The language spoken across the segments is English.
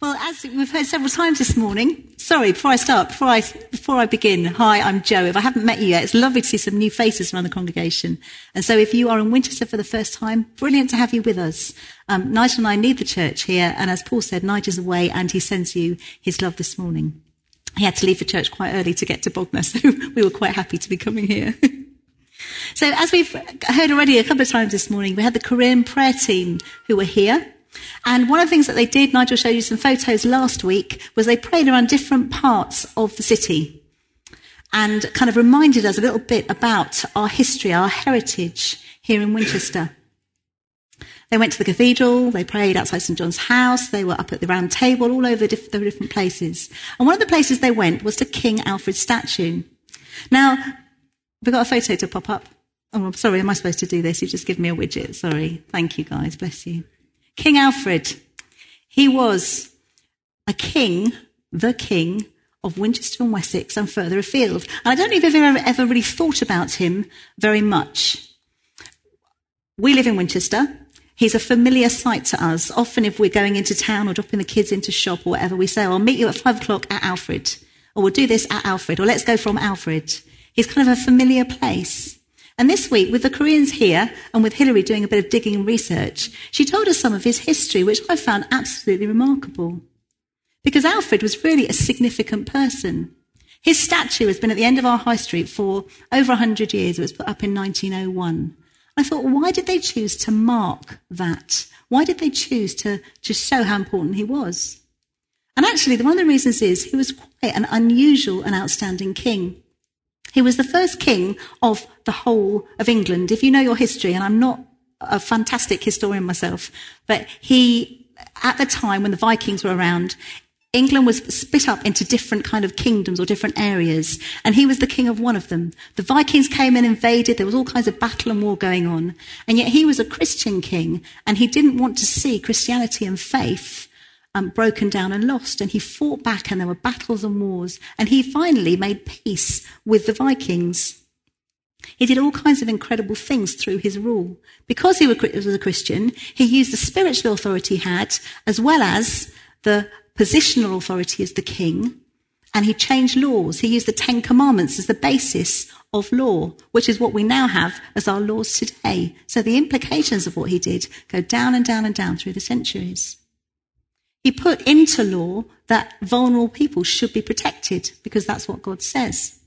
Well, as we've heard several times this morning, sorry, before I start, before I, before I begin, hi, I'm Jo. If I haven't met you yet, it's lovely to see some new faces around the congregation. And so if you are in Winchester for the first time, brilliant to have you with us. Um, Nigel and I need the church here. And as Paul said, Nigel's away and he sends you his love this morning. He had to leave for church quite early to get to Bognor, so we were quite happy to be coming here. so as we've heard already a couple of times this morning, we had the Korean prayer team who were here. And one of the things that they did, Nigel showed you some photos last week, was they prayed around different parts of the city and kind of reminded us a little bit about our history, our heritage here in Winchester. They went to the cathedral, they prayed outside St John's house, they were up at the round table, all over the different places. And one of the places they went was to King Alfred's statue. Now, we've got a photo to pop up. Oh, I'm sorry, am I supposed to do this? You just give me a widget. Sorry. Thank you, guys. Bless you. King Alfred. He was a king, the king of Winchester and Wessex and further afield. And I don't know if you've ever, ever really thought about him very much. We live in Winchester. He's a familiar sight to us. Often if we're going into town or dropping the kids into shop or whatever, we say, I'll meet you at five o'clock at Alfred. Or we'll do this at Alfred. Or let's go from Alfred. He's kind of a familiar place. And this week, with the Koreans here and with Hilary doing a bit of digging and research, she told us some of his history, which I found absolutely remarkable. Because Alfred was really a significant person. His statue has been at the end of our high street for over 100 years. It was put up in 1901. I thought, why did they choose to mark that? Why did they choose to just show how important he was? And actually, one of the reasons is he was quite an unusual and outstanding king. He was the first king of the whole of England. If you know your history, and I'm not a fantastic historian myself, but he, at the time when the Vikings were around, England was split up into different kind of kingdoms or different areas, and he was the king of one of them. The Vikings came and invaded, there was all kinds of battle and war going on, and yet he was a Christian king, and he didn't want to see Christianity and faith um, broken down and lost. And he fought back, and there were battles and wars. And he finally made peace with the Vikings. He did all kinds of incredible things through his rule. Because he was a Christian, he used the spiritual authority he had, as well as the positional authority as the king. And he changed laws. He used the Ten Commandments as the basis of law, which is what we now have as our laws today. So the implications of what he did go down and down and down through the centuries. He put into law that vulnerable people should be protected because that's what God says.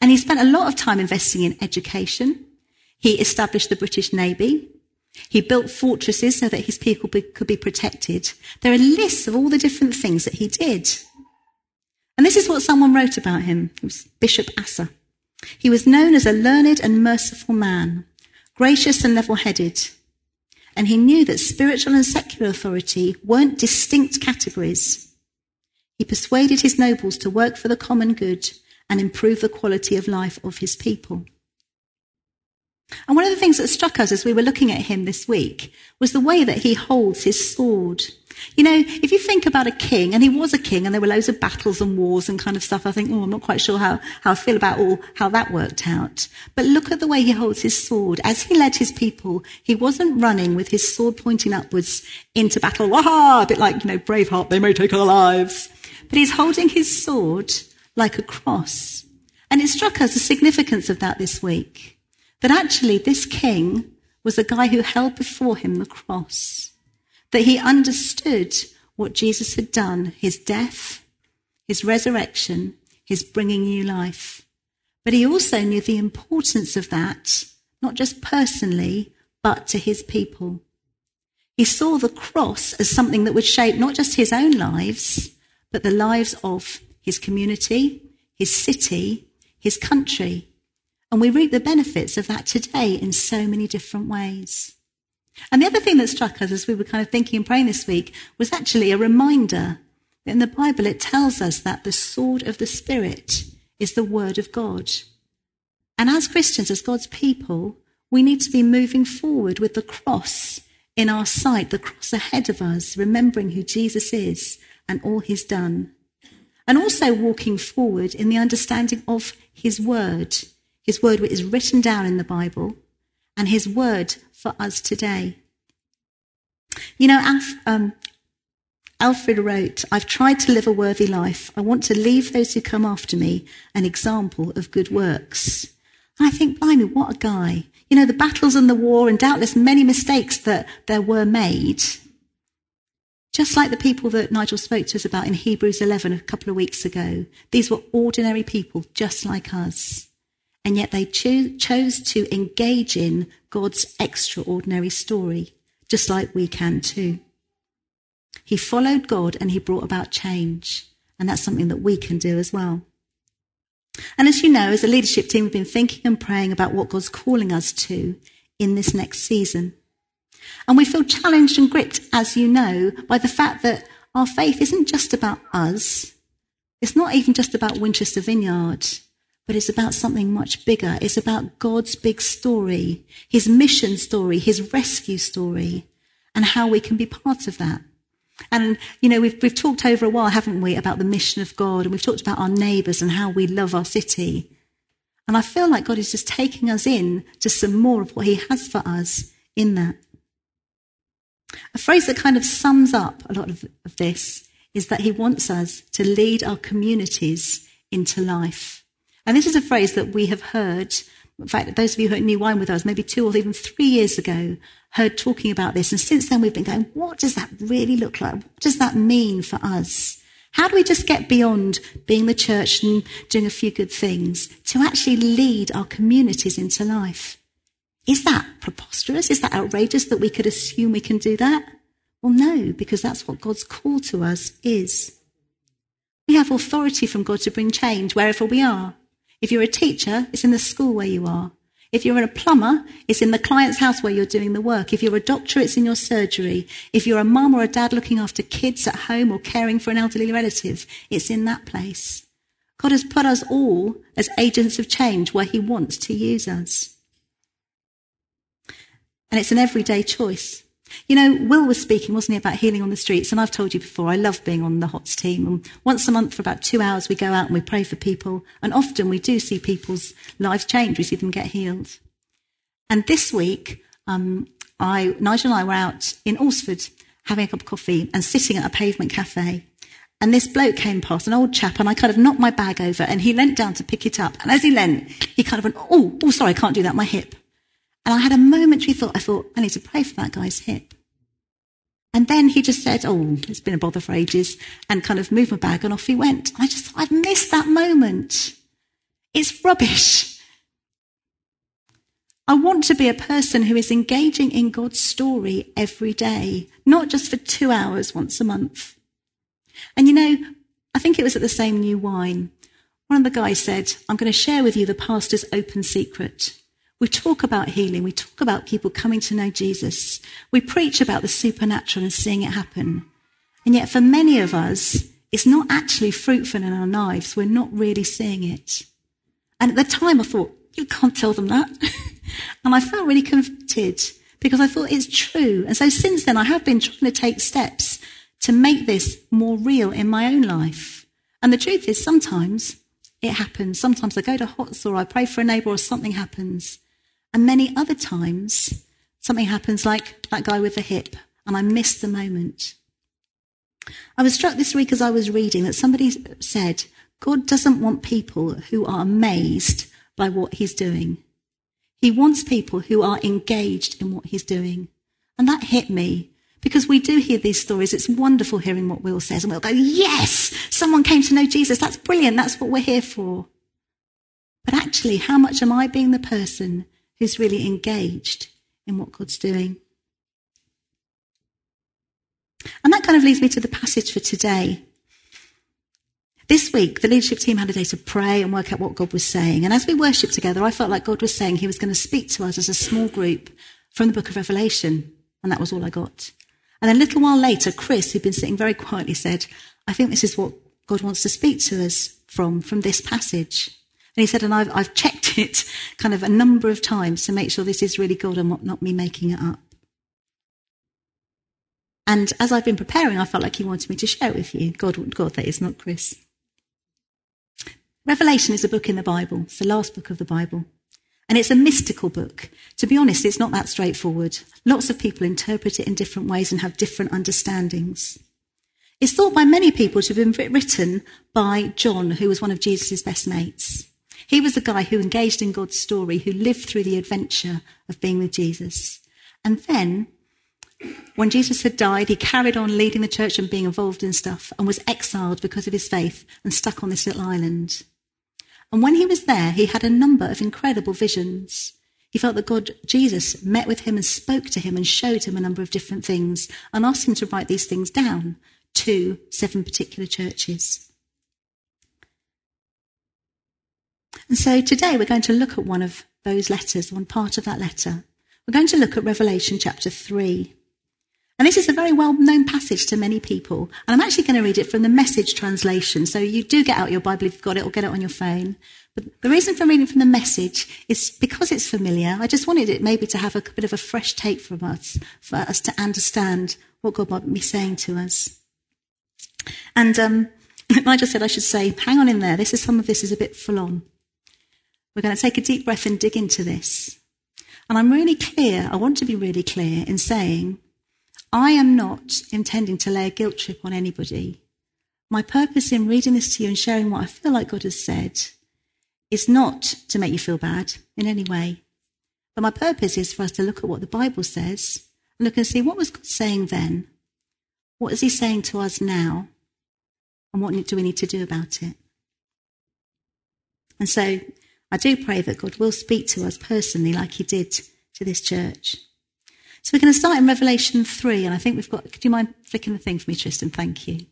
And he spent a lot of time investing in education. He established the British Navy. He built fortresses so that his people be, could be protected. There are lists of all the different things that he did. And this is what someone wrote about him. It was Bishop Asser. He was known as a learned and merciful man, gracious and level headed, and he knew that spiritual and secular authority weren't distinct categories. He persuaded his nobles to work for the common good and improve the quality of life of his people. And one of the things that struck us as we were looking at him this week was the way that he holds his sword. You know, if you think about a king, and he was a king, and there were loads of battles and wars and kind of stuff, I think, oh, I'm not quite sure how, how I feel about all, how that worked out. But look at the way he holds his sword. As he led his people, he wasn't running with his sword pointing upwards into battle. Waha! A bit like, you know, Braveheart, they may take our lives. But he's holding his sword like a cross. And it struck us the significance of that this week. That actually this king was a guy who held before him the cross that he understood what Jesus had done his death, his resurrection, his bringing new life. But he also knew the importance of that, not just personally, but to his people. He saw the cross as something that would shape not just his own lives, but the lives of his community, his city, his country. And we reap the benefits of that today in so many different ways. And the other thing that struck us as we were kind of thinking and praying this week was actually a reminder that in the Bible it tells us that the sword of the Spirit is the Word of God. And as Christians, as God's people, we need to be moving forward with the cross in our sight, the cross ahead of us, remembering who Jesus is and all he's done. And also walking forward in the understanding of his word, his word which is written down in the Bible, and his word for us today. You know, um, Alfred wrote, I've tried to live a worthy life. I want to leave those who come after me an example of good works. And I think, blimey, what a guy. You know, the battles and the war and doubtless many mistakes that there were made. Just like the people that Nigel spoke to us about in Hebrews 11 a couple of weeks ago. These were ordinary people just like us. And yet they cho- chose to engage in God's extraordinary story, just like we can too. He followed God and he brought about change. And that's something that we can do as well. And as you know, as a leadership team, we've been thinking and praying about what God's calling us to in this next season. And we feel challenged and gripped, as you know, by the fact that our faith isn't just about us. It's not even just about Winchester Vineyard, but it's about something much bigger. It's about God's big story, his mission story, his rescue story, and how we can be part of that. And, you know, we've, we've talked over a while, haven't we, about the mission of God, and we've talked about our neighbours and how we love our city. And I feel like God is just taking us in to some more of what He has for us in that. A phrase that kind of sums up a lot of, of this is that He wants us to lead our communities into life. And this is a phrase that we have heard in fact, those of you who are New Wine with us, maybe two or even three years ago, heard talking about this. And since then, we've been going, what does that really look like? What does that mean for us? How do we just get beyond being the church and doing a few good things to actually lead our communities into life? Is that preposterous? Is that outrageous that we could assume we can do that? Well, no, because that's what God's call to us is. We have authority from God to bring change wherever we are. If you're a teacher, it's in the school where you are. If you're a plumber, it's in the client's house where you're doing the work. If you're a doctor, it's in your surgery. If you're a mum or a dad looking after kids at home or caring for an elderly relative, it's in that place. God has put us all as agents of change where He wants to use us. And it's an everyday choice. You know, Will was speaking, wasn't he, about healing on the streets? And I've told you before, I love being on the HOTS team. And once a month for about two hours, we go out and we pray for people. And often we do see people's lives change. We see them get healed. And this week, um, I, Nigel and I were out in Alresford having a cup of coffee and sitting at a pavement cafe. And this bloke came past, an old chap, and I kind of knocked my bag over and he leant down to pick it up. And as he leant, he kind of went, oh, oh, sorry, I can't do that, my hip. And I had a momentary thought. I thought, I need to pray for that guy's hip. And then he just said, Oh, it's been a bother for ages, and kind of moved my bag, and off he went. I just thought, I've missed that moment. It's rubbish. I want to be a person who is engaging in God's story every day, not just for two hours once a month. And you know, I think it was at the same new wine. One of the guys said, I'm going to share with you the pastor's open secret. We talk about healing. We talk about people coming to know Jesus. We preach about the supernatural and seeing it happen. And yet, for many of us, it's not actually fruitful in our lives. We're not really seeing it. And at the time, I thought, you can't tell them that. and I felt really convicted because I thought it's true. And so since then, I have been trying to take steps to make this more real in my own life. And the truth is, sometimes it happens. Sometimes I go to HOTS or I pray for a neighbour or something happens. And many other times, something happens like that guy with the hip, and I miss the moment. I was struck this week as I was reading that somebody said, God doesn't want people who are amazed by what he's doing. He wants people who are engaged in what he's doing. And that hit me because we do hear these stories. It's wonderful hearing what Will says and we'll go, yes, someone came to know Jesus. That's brilliant. That's what we're here for. But actually, how much am I being the person who's really engaged in what God's doing. And that kind of leads me to the passage for today. This week, the leadership team had a day to pray and work out what God was saying. And as we worshipped together, I felt like God was saying he was going to speak to us as a small group from the book of Revelation. And that was all I got. And then a little while later, Chris, who'd been sitting very quietly, said, I think this is what God wants to speak to us from, from this passage. And he said, and I've, I've checked it kind of a number of times to make sure this is really God and not me making it up. And as I've been preparing, I felt like he wanted me to share it with you. God, God, that is not Chris. Revelation is a book in the Bible. It's the last book of the Bible. And it's a mystical book. To be honest, it's not that straightforward. Lots of people interpret it in different ways and have different understandings. It's thought by many people to have been written by John, who was one of Jesus' best mates. He was a guy who engaged in God's story, who lived through the adventure of being with Jesus. And then, when Jesus had died, he carried on leading the church and being involved in stuff and was exiled because of his faith and stuck on this little island. And when he was there, he had a number of incredible visions. He felt that God, Jesus, met with him and spoke to him and showed him a number of different things and asked him to write these things down to seven particular churches. And so today we're going to look at one of those letters, one part of that letter. We're going to look at Revelation chapter 3. And this is a very well known passage to many people. And I'm actually going to read it from the message translation. So you do get out your Bible if you've got it or get it on your phone. But the reason for reading from the message is because it's familiar. I just wanted it maybe to have a bit of a fresh take from us, for us to understand what God might be saying to us. And um, Nigel said I should say, hang on in there. This is some of this is a bit full on. We're going to take a deep breath and dig into this. And I'm really clear, I want to be really clear in saying I am not intending to lay a guilt trip on anybody. My purpose in reading this to you and sharing what I feel like God has said is not to make you feel bad in any way. But my purpose is for us to look at what the Bible says and look and see what was God saying then? What is he saying to us now? And what do we need to do about it? And so I do pray that God will speak to us personally like he did to this church. So we're going to start in Revelation 3, and I think we've got. Could you mind flicking the thing for me, Tristan? Thank you.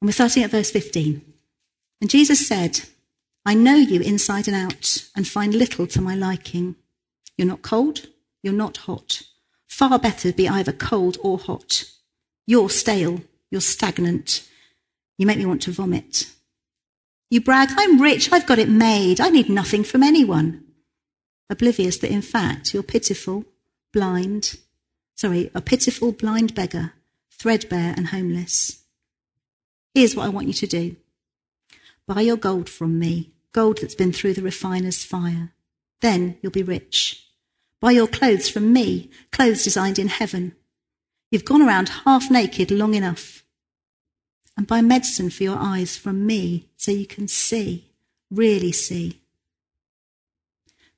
And we're starting at verse 15. And Jesus said, I know you inside and out, and find little to my liking. You're not cold, you're not hot. Far better be either cold or hot. You're stale, you're stagnant. You make me want to vomit. You brag, I'm rich, I've got it made, I need nothing from anyone oblivious that in fact you're pitiful, blind, sorry, a pitiful blind beggar, threadbare and homeless. Here's what I want you to do. Buy your gold from me, gold that's been through the refiner's fire. Then you'll be rich. Buy your clothes from me, clothes designed in heaven. You've gone around half naked long enough. And buy medicine for your eyes from me so you can see, really see.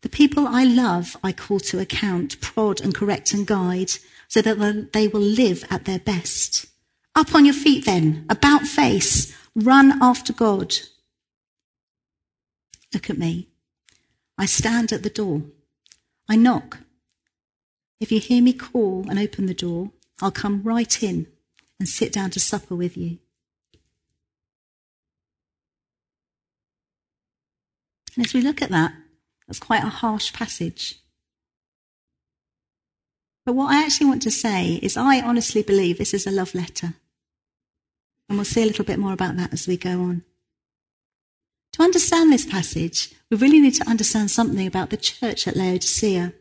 The people I love, I call to account, prod and correct and guide, so that they will live at their best. Up on your feet then, about face, run after God. Look at me. I stand at the door. I knock. If you hear me call and open the door, I'll come right in and sit down to supper with you. And as we look at that, that's quite a harsh passage. But what I actually want to say is I honestly believe this is a love letter. And we'll see a little bit more about that as we go on. To understand this passage, we really need to understand something about the church at Laodicea.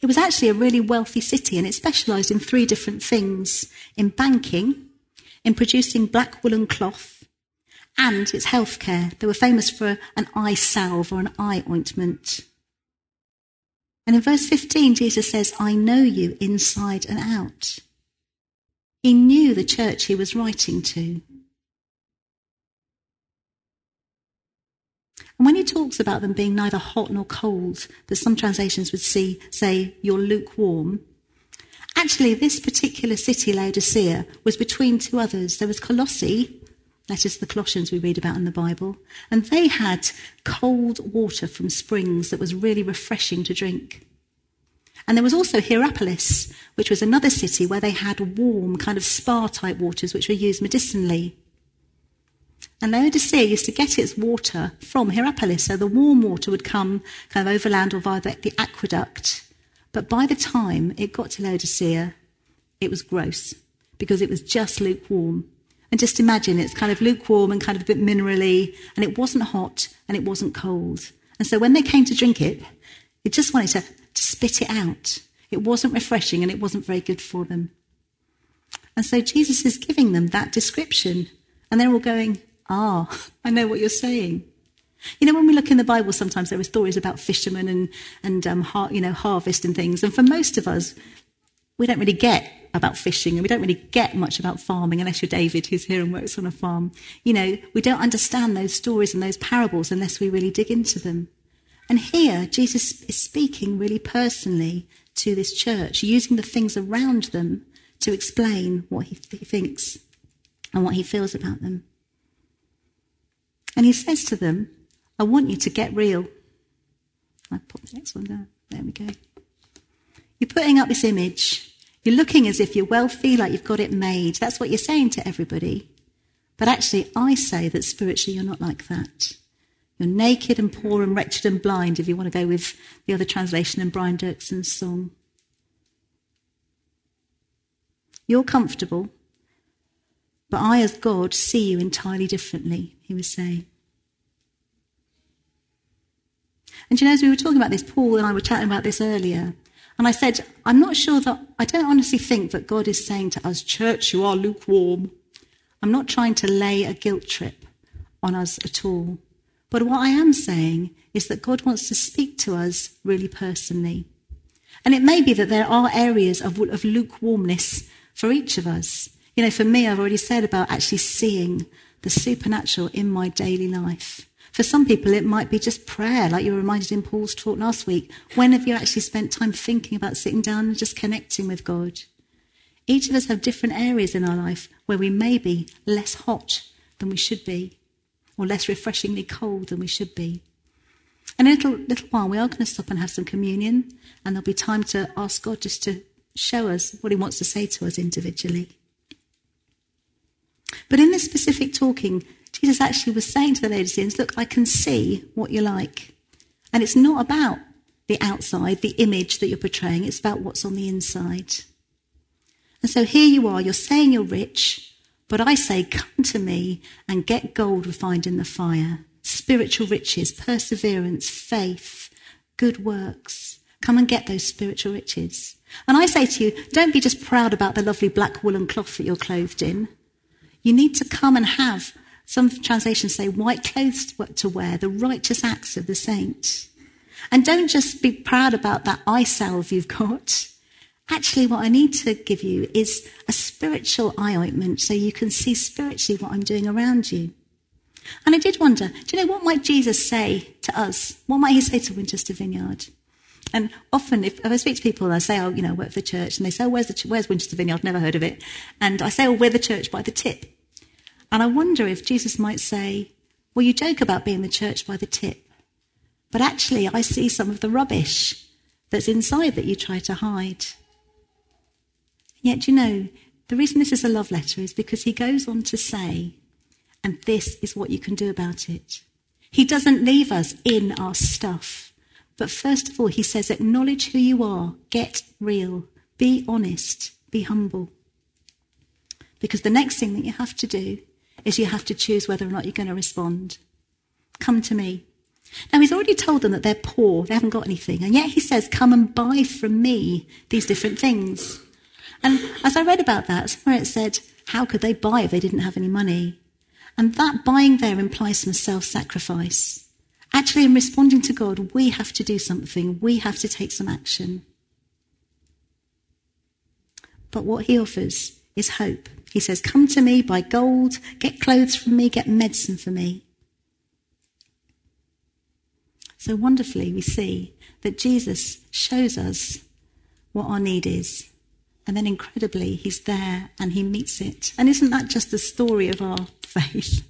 It was actually a really wealthy city and it specialized in three different things in banking, in producing black woolen cloth, and its healthcare. They were famous for an eye salve or an eye ointment. And in verse 15, Jesus says, I know you inside and out. He knew the church he was writing to. And when he talks about them being neither hot nor cold, that some translations would see, say, you're lukewarm, actually, this particular city, Laodicea, was between two others. There was Colossae, that is the Colossians we read about in the Bible. And they had cold water from springs that was really refreshing to drink. And there was also Hierapolis, which was another city where they had warm, kind of spa type waters which were used medicinally. And Laodicea used to get its water from Hierapolis, so the warm water would come kind of overland or via the, aqueduct. But by the time it got to Laodicea, it was gross because it was just lukewarm. And just imagine it's kind of lukewarm and kind of a bit minerally, and it wasn't hot and it wasn't cold. And so when they came to drink it, they just wanted to, to spit it out. It wasn't refreshing and it wasn't very good for them. And so Jesus is giving them that description, and they're all going, Ah, I know what you're saying. You know, when we look in the Bible, sometimes there are stories about fishermen and, and um, har- you know, harvest and things. And for most of us, we don't really get about fishing and we don't really get much about farming unless you're David, who's here and works on a farm. You know, we don't understand those stories and those parables unless we really dig into them. And here, Jesus is speaking really personally to this church, using the things around them to explain what he, he thinks and what he feels about them. And he says to them, I want you to get real. I put the next one down. There we go. You're putting up this image. You're looking as if you're wealthy, like you've got it made. That's what you're saying to everybody. But actually, I say that spiritually you're not like that. You're naked and poor and wretched and blind, if you want to go with the other translation in Brian Doerksen's song. You're comfortable, but I, as God, see you entirely differently, he was saying. And you know, as we were talking about this, Paul and I were chatting about this earlier, and I said, I'm not sure that, I don't honestly think that God is saying to us, church, you are lukewarm. I'm not trying to lay a guilt trip on us at all. But what I am saying is that God wants to speak to us really personally. And it may be that there are areas of, of lukewarmness for each of us. You know, for me, I've already said about actually seeing the supernatural in my daily life. For some people, it might be just prayer, like you were reminded in Paul's talk last week. When have you actually spent time thinking about sitting down and just connecting with God? Each of us have different areas in our life where we may be less hot than we should be, or less refreshingly cold than we should be. In a little, little while, we are going to stop and have some communion, and there'll be time to ask God just to show us what He wants to say to us individually. But in this specific talking, Jesus actually was saying to the Laodiceans, Look, I can see what you're like. And it's not about the outside, the image that you're portraying, it's about what's on the inside. And so here you are, you're saying you're rich, but I say, Come to me and get gold refined in the fire, spiritual riches, perseverance, faith, good works. Come and get those spiritual riches. And I say to you, don't be just proud about the lovely black woolen cloth that you're clothed in. You need to come and have, some translations say, white clothes to wear, the righteous acts of the saint. And don't just be proud about that eye salve you've got. Actually, what I need to give you is a spiritual eye ointment so you can see spiritually what I'm doing around you. And I did wonder, do you know what might Jesus say to us? What might he say to Winchester Vineyard? And often, if, if, I speak to people, I say, "Oh, you know, work for the church," and they say, oh, "Where's the where's Winchester Vineyard?" Never heard of it. And I say, "Oh, we're the church by the tip." And I wonder if Jesus might say, "Well, you joke about being the church by the tip, but actually, I see some of the rubbish that's inside that you try to hide." Yet, you know, the reason this is a love letter is because he goes on to say, "And this is what you can do about it." He doesn't leave us in our stuff. But first of all, he says, acknowledge who you are, get real, be honest, be humble. Because the next thing that you have to do is you have to choose whether or not you're going to respond. Come to me. Now, he's already told them that they're poor, they haven't got anything, and yet he says, Come and buy from me these different things. And as I read about that, somewhere it said, How could they buy if they didn't have any money? And that buying there implies some self sacrifice. Actually, in responding to God, we have to do something, we have to take some action. But what he offers is hope. He says, Come to me, buy gold, get clothes from me, get medicine for me. So wonderfully, we see that Jesus shows us what our need is. And then incredibly, he's there and he meets it. And isn't that just the story of our faith?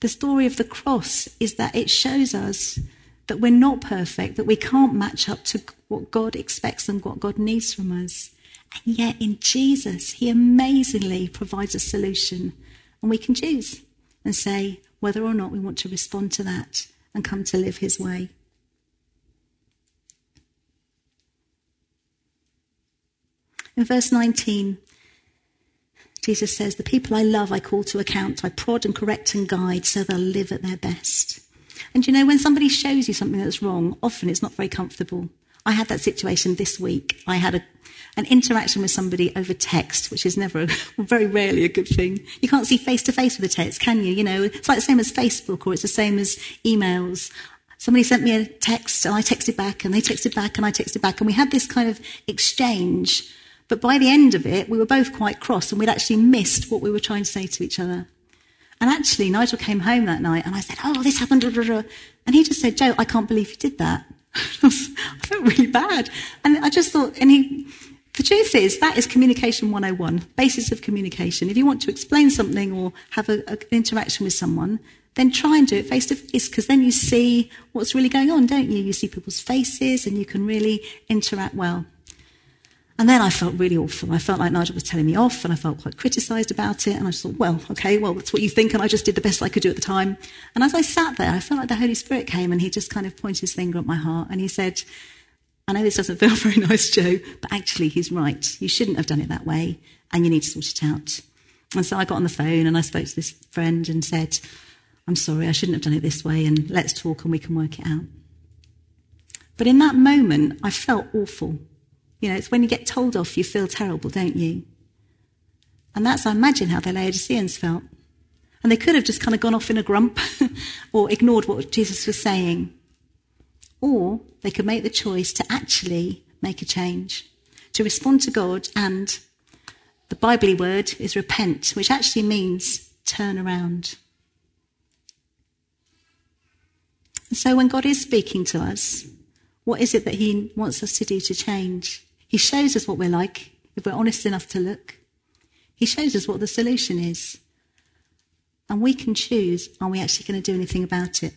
The story of the cross is that it shows us that we're not perfect, that we can't match up to what God expects and what God needs from us. And yet in Jesus, He amazingly provides a solution. And we can choose and say whether or not we want to respond to that and come to live His way. In verse 19, Jesus says, The people I love, I call to account. I prod and correct and guide so they'll live at their best. And you know, when somebody shows you something that's wrong, often it's not very comfortable. I had that situation this week. I had a, an interaction with somebody over text, which is never, very rarely a good thing. You can't see face to face with a text, can you? You know, it's like the same as Facebook or it's the same as emails. Somebody sent me a text and I texted back and they texted back and I texted back and we had this kind of exchange But by the end of it, we were both quite cross and we'd actually missed what we were trying to say to each other. And actually, Nigel came home that night and I said, Oh, this happened. And he just said, Jo, I can't believe you did that. I felt really bad. And I just thought, and he, the truth is, that is communication 101, basis of communication. If you want to explain something or have an interaction with someone, then try and do it face to face because then you see what's really going on, don't you? You see people's faces and you can really interact well. And then I felt really awful. I felt like Nigel was telling me off and I felt quite criticised about it. And I just thought, well, okay, well, that's what you think. And I just did the best I could do at the time. And as I sat there, I felt like the Holy Spirit came and he just kind of pointed his finger at my heart and he said, I know this doesn't feel very nice, Jo, but actually he's right. You shouldn't have done it that way and you need to sort it out. And so I got on the phone and I spoke to this friend and said, I'm sorry, I shouldn't have done it this way and let's talk and we can work it out. But in that moment, I felt awful. You know, it's when you get told off, you feel terrible, don't you? And that's, I imagine, how the Laodiceans felt. And they could have just kind of gone off in a grump or ignored what Jesus was saying. Or they could make the choice to actually make a change, to respond to God. And the Bible word is repent, which actually means turn around. So when God is speaking to us, what is it that He wants us to do to change? He shows us what we're like if we're honest enough to look. He shows us what the solution is. And we can choose are we actually going to do anything about it?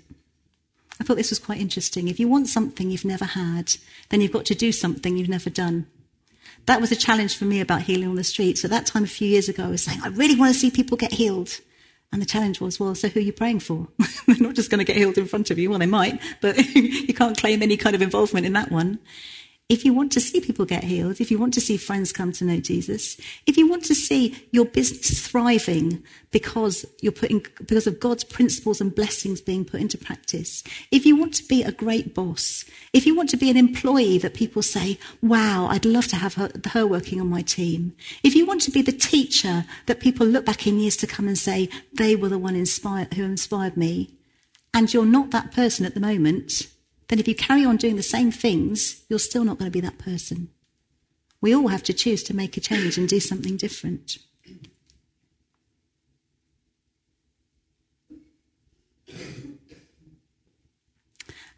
I thought this was quite interesting. If you want something you've never had, then you've got to do something you've never done. That was a challenge for me about healing on the streets. At that time, a few years ago, I was saying, I really want to see people get healed. And the challenge was, well, so who are you praying for? They're not just going to get healed in front of you. Well, they might, but you can't claim any kind of involvement in that one. If you want to see people get healed, if you want to see friends come to know Jesus, if you want to see your business thriving because you're putting, because of God's principles and blessings being put into practice, if you want to be a great boss, if you want to be an employee that people say, wow, I'd love to have her, her working on my team, if you want to be the teacher that people look back in years to come and say, they were the one inspired, who inspired me, and you're not that person at the moment, then if you carry on doing the same things, you're still not going to be that person. We all have to choose to make a change and do something different.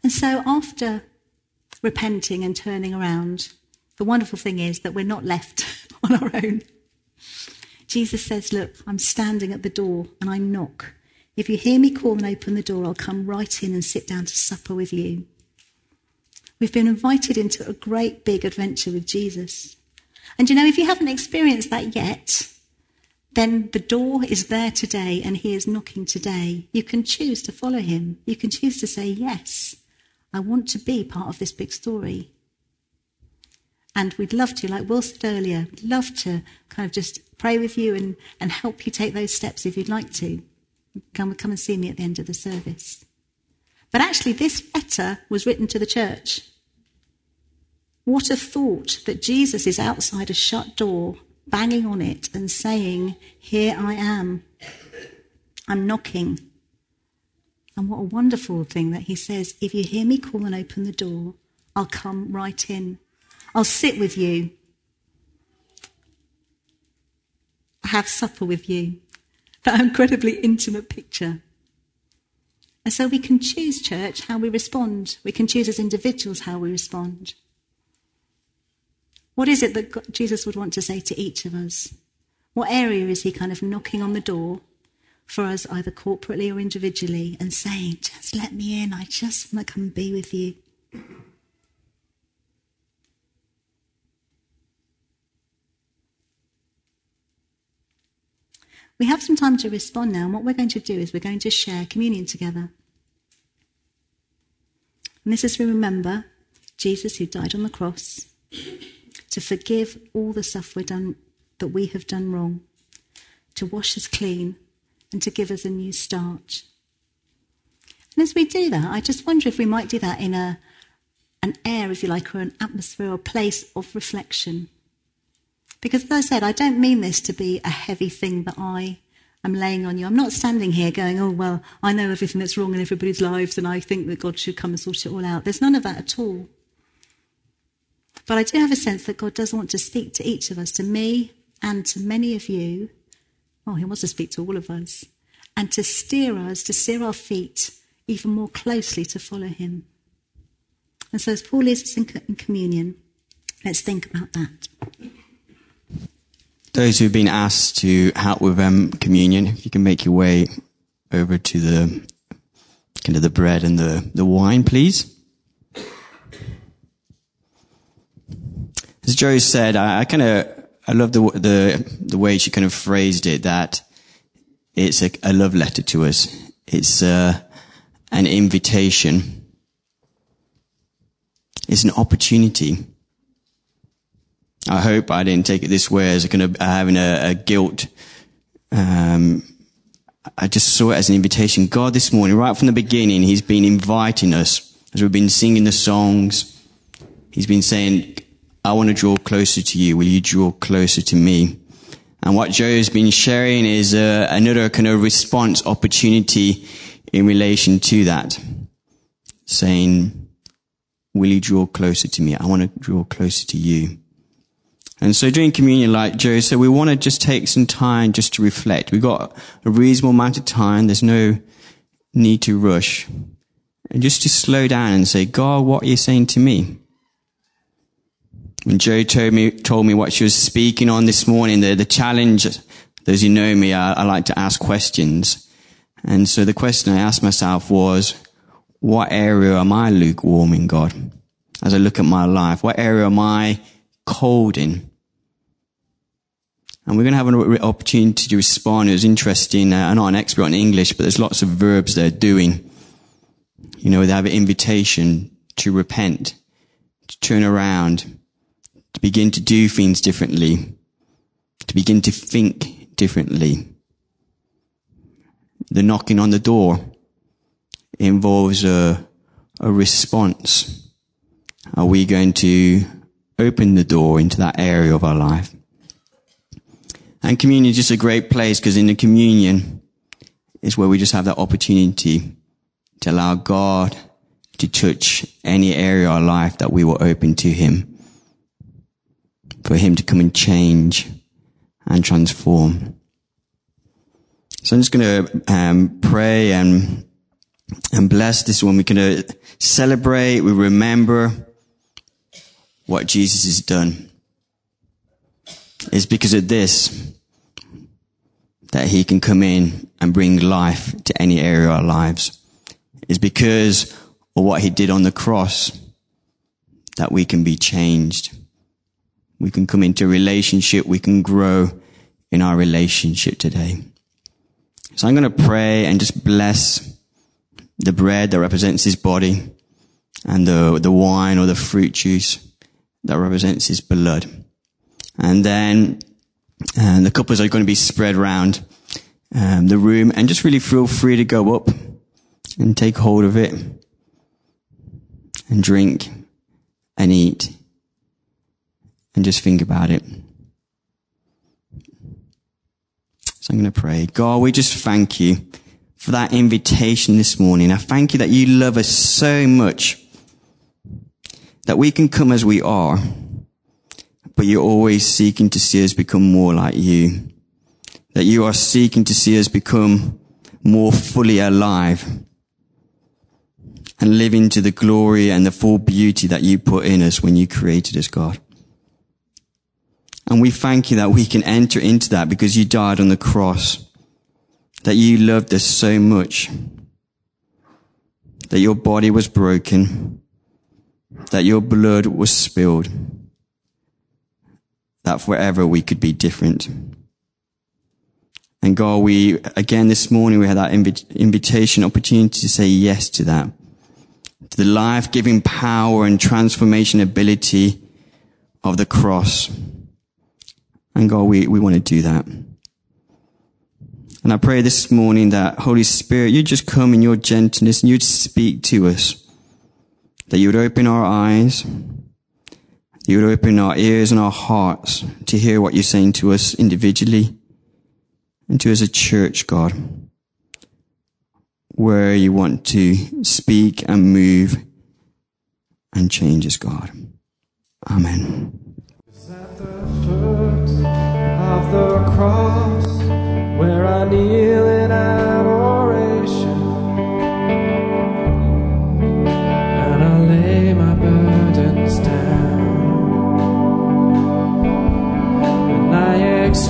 And so, after repenting and turning around, the wonderful thing is that we're not left on our own. Jesus says, Look, I'm standing at the door and I knock. If you hear me call and open the door, I'll come right in and sit down to supper with you. We've been invited into a great big adventure with Jesus. And you know, if you haven't experienced that yet, then the door is there today and he is knocking today. You can choose to follow him. You can choose to say, yes, I want to be part of this big story. And we'd love to, like Will said earlier, we'd love to kind of just pray with you and, and help you take those steps if you'd like to. Come, come and see me at the end of the service. But actually, this letter was written to the church. What a thought that Jesus is outside a shut door, banging on it and saying, Here I am. I'm knocking. And what a wonderful thing that he says, If you hear me call and open the door, I'll come right in. I'll sit with you. I'll have supper with you. That incredibly intimate picture. And so we can choose, church, how we respond. We can choose as individuals how we respond. What is it that God, Jesus would want to say to each of us? What area is he kind of knocking on the door for us, either corporately or individually, and saying, Just let me in, I just want to come be with you? We have some time to respond now, and what we're going to do is we're going to share communion together. And this is to remember Jesus who died on the cross to forgive all the stuff we've done that we have done wrong, to wash us clean, and to give us a new start. And as we do that, I just wonder if we might do that in a an air, if you like, or an atmosphere or place of reflection. Because as I said, I don't mean this to be a heavy thing that I am laying on you. I'm not standing here going, oh, well, I know everything that's wrong in everybody's lives and I think that God should come and sort it all out. There's none of that at all. But I do have a sense that God does want to speak to each of us, to me and to many of you. Oh, He wants to speak to all of us and to steer us, to steer our feet even more closely to follow Him. And so, as Paul leads us in, in communion, let's think about that. Those who've been asked to help with um, communion, if you can make your way over to the kind of the bread and the, the wine, please. As Jo said, I, I kind of I love the the the way she kind of phrased it that it's a, a love letter to us. It's uh, an invitation. It's an opportunity. I hope I didn't take it this way as kind of having a, a guilt. Um, I just saw it as an invitation. God, this morning, right from the beginning, He's been inviting us as we've been singing the songs. He's been saying, I want to draw closer to you. Will you draw closer to me? And what Jo has been sharing is uh, another kind of response opportunity in relation to that. Saying, will you draw closer to me? I want to draw closer to you. And so during communion, like Jo said, we want to just take some time just to reflect. We've got a reasonable amount of time. There's no need to rush. And just to slow down and say, God, what are you saying to me? When Joe told me, told me what she was speaking on this morning, the, the challenge, those who know me, I, I like to ask questions. And so the question I asked myself was, what area am I lukewarm in, God? As I look at my life, what area am I cold in? And we're going to have an opportunity to respond. It was interesting. Uh, I'm not an expert on English, but there's lots of verbs they're doing. You know, they have an invitation to repent, to turn around, to begin to do things differently, to begin to think differently. The knocking on the door involves a, a response. Are we going to open the door into that area of our life? And communion is just a great place because in the communion is where we just have that opportunity to allow God to touch any area of our life that we will open to Him for him to come and change and transform. So I'm just going to um, pray and and bless this one. We're going to celebrate. We remember what Jesus has done. It's because of this that he can come in and bring life to any area of our lives. It's because of what he did on the cross that we can be changed. We can come into relationship. We can grow in our relationship today. So I'm going to pray and just bless the bread that represents his body and the, the wine or the fruit juice that represents his blood. And then and the couples are going to be spread around um, the room and just really feel free to go up and take hold of it and drink and eat and just think about it. So I'm going to pray. God, we just thank you for that invitation this morning. I thank you that you love us so much that we can come as we are, but you're always seeking to see us become more like you. That you are seeking to see us become more fully alive and live into the glory and the full beauty that you put in us when you created us, God. And we thank you that we can enter into that because you died on the cross, that you loved us so much, that your body was broken, that your blood was spilled, that forever we could be different. And God, we, again this morning, we had that invi- invitation opportunity to say yes to that. To the life-giving power and transformation ability of the cross. And God, we, we want to do that. And I pray this morning that Holy Spirit, you just come in your gentleness and you'd speak to us that you would open our eyes, you would open our ears and our hearts to hear what you're saying to us individually and to us as a church, God, where you want to speak and move and change us, God. Amen. where I kneel and I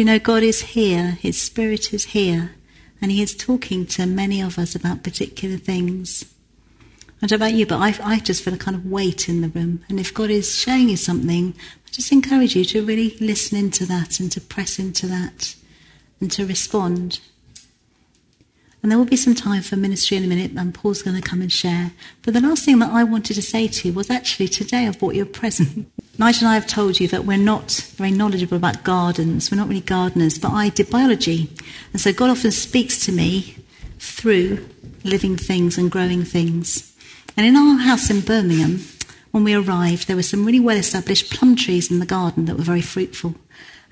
you know God is here? His Spirit is here. And He is talking to many of us about particular things. I don't know about you, but I, I just feel a kind of weight in the room. And if God is showing you something, I just encourage you to really listen into that and to press into that and to respond. And there will be some time for ministry in a minute, and Paul's going to come and share. But the last thing that I wanted to say to you was actually today I brought you a present. Nigel and I have told you that we're not very knowledgeable about gardens. We're not really gardeners, but I did biology. And so God often speaks to me through living things and growing things. And in our house in Birmingham, when we arrived, there were some really well established plum trees in the garden that were very fruitful.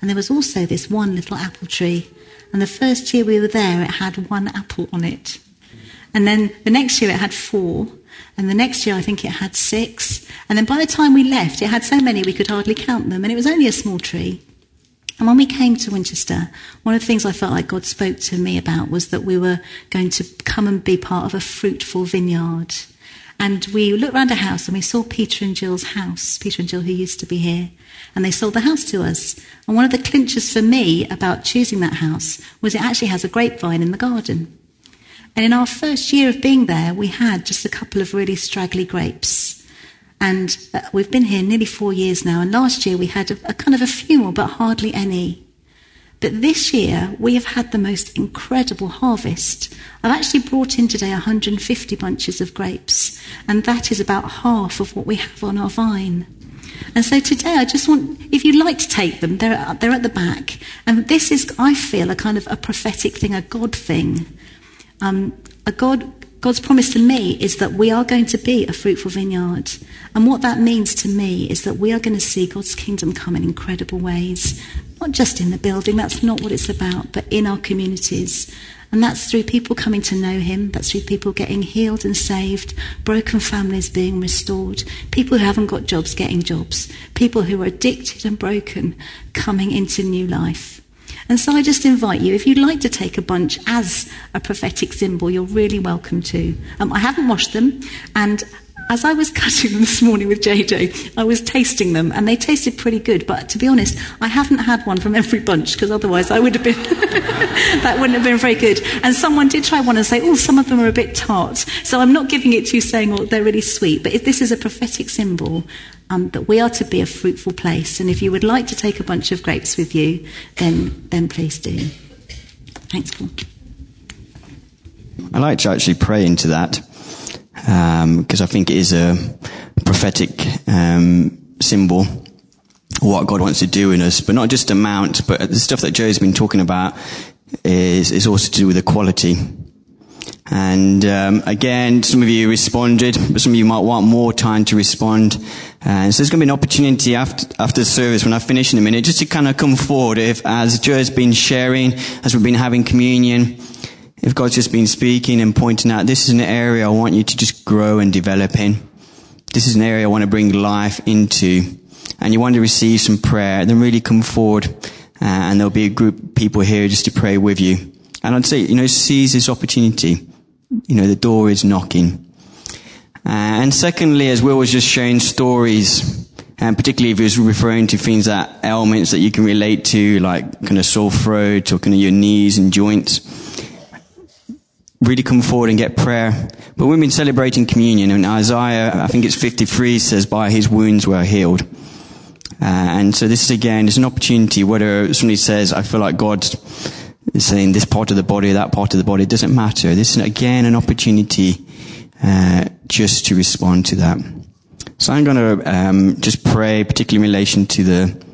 And there was also this one little apple tree and the first year we were there, it had one apple on it. And then the next year it had four. And the next year I think it had six. And then by the time we left, it had so many we could hardly count them. And it was only a small tree. And when we came to Winchester, one of the things I felt like God spoke to me about was that we were going to come and be part of a fruitful vineyard. And we looked around a house and we saw Peter and Jill's house, Peter and Jill who used to be here and they sold the house to us. And one of the clinchers for me about choosing that house was it actually has a grapevine in the garden. And in our first year of being there, we had just a couple of really straggly grapes. And uh, we've been here nearly four years now. And last year we had a, a kind of a few more, but hardly any. But this year we have had the most incredible harvest. I've actually brought in today 150 bunches of grapes, and that is about half of what we have on our vine. And so today, I just want, if you'd like to take them, they're, they're at the back. And this is, I feel, a kind of a prophetic thing, a God thing. Um, a God, God's promise to me is that we are going to be a fruitful vineyard. And what that means to me is that we are going to see God's kingdom come in incredible ways. Not just in the building, that's not what it's about, but in our communities. And that's through people coming to know Him, that's through people getting healed and saved, broken families being restored, people who haven't got jobs getting jobs, people who are addicted and broken coming into new life. And so I just invite you, if you'd like to take a bunch as a prophetic symbol, you're really welcome to. Um, I haven't washed them, and as I was cutting them this morning with JJ, I was tasting them and they tasted pretty good. But to be honest, I haven't had one from every bunch because otherwise I would have been, that wouldn't have been very good. And someone did try one and say, oh, some of them are a bit tart. So I'm not giving it to you saying, oh, they're really sweet. But if this is a prophetic symbol um, that we are to be a fruitful place. And if you would like to take a bunch of grapes with you, then, then please do. Thanks, Paul. I like to actually pray into that because um, I think it is a prophetic um, symbol what God wants to do in us, but not just the amount, but the stuff that Jo's been talking about is, is also to do with equality. And um, again, some of you responded, but some of you might want more time to respond. And so there's going to be an opportunity after after the service when I finish in a minute, just to kind of come forward. If as Jo's been sharing, as we've been having communion, if God's just been speaking and pointing out, this is an area I want you to just grow and develop in. This is an area I want to bring life into. And you want to receive some prayer, then really come forward. Uh, and there'll be a group of people here just to pray with you. And I'd say, you know, seize this opportunity. You know, the door is knocking. Uh, and secondly, as Will was just sharing stories, and particularly if he was referring to things that ailments that you can relate to, like kind of sore throat or kind of your knees and joints really come forward and get prayer. But we've been celebrating communion, and Isaiah, I think it's 53, says, by his wounds we're healed. Uh, and so this is again, it's an opportunity, whether somebody says, I feel like God saying this part of the body, that part of the body, it doesn't matter. This is again an opportunity, uh, just to respond to that. So I'm going to um, just pray, particularly in relation to the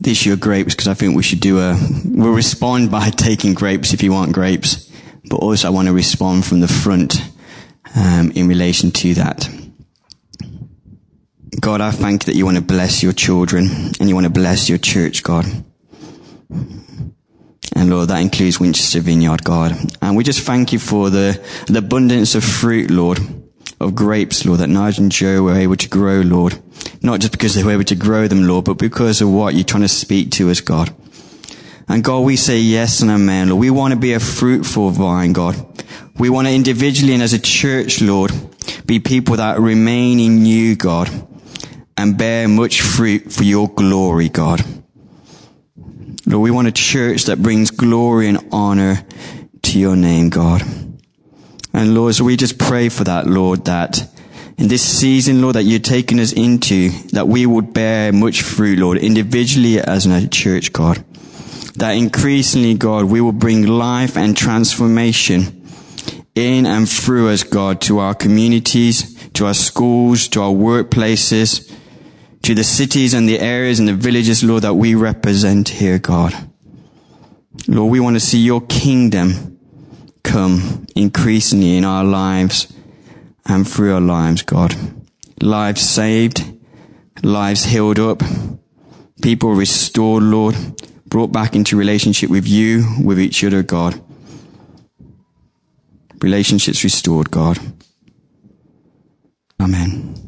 the issue of grapes, because I think we should do a. We'll respond by taking grapes if you want grapes but also I want to respond from the front um, in relation to that. God, I thank you that you want to bless your children and you want to bless your church, God. And Lord, that includes Winchester Vineyard, God. And we just thank you for the, the abundance of fruit, Lord, of grapes, Lord, that Nigel and Jo were able to grow, Lord. Not just because they were able to grow them, Lord, but because of what you're trying to speak to us, God. And God, we say yes and amen, Lord. We want to be a fruitful vine, God. We want to individually and as a church, Lord, be people that remain in you, God, and bear much fruit for your glory, God. Lord, we want a church that brings glory and honor to your name, God. And Lord, so we just pray for that, Lord, that in this season, Lord, that you're taking us into, that we would bear much fruit, Lord, individually as in a church, God. That increasingly, God, we will bring life and transformation in and through us, God, to our communities, to our schools, to our workplaces, to the cities and the areas and the villages, Lord, that we represent here, God. Lord, we want to see your kingdom come increasingly in our lives and through our lives, God. Lives saved, lives healed up, people restored, Lord, brought back into relationship with you, with each other, God. Relationships restored, God. Amen.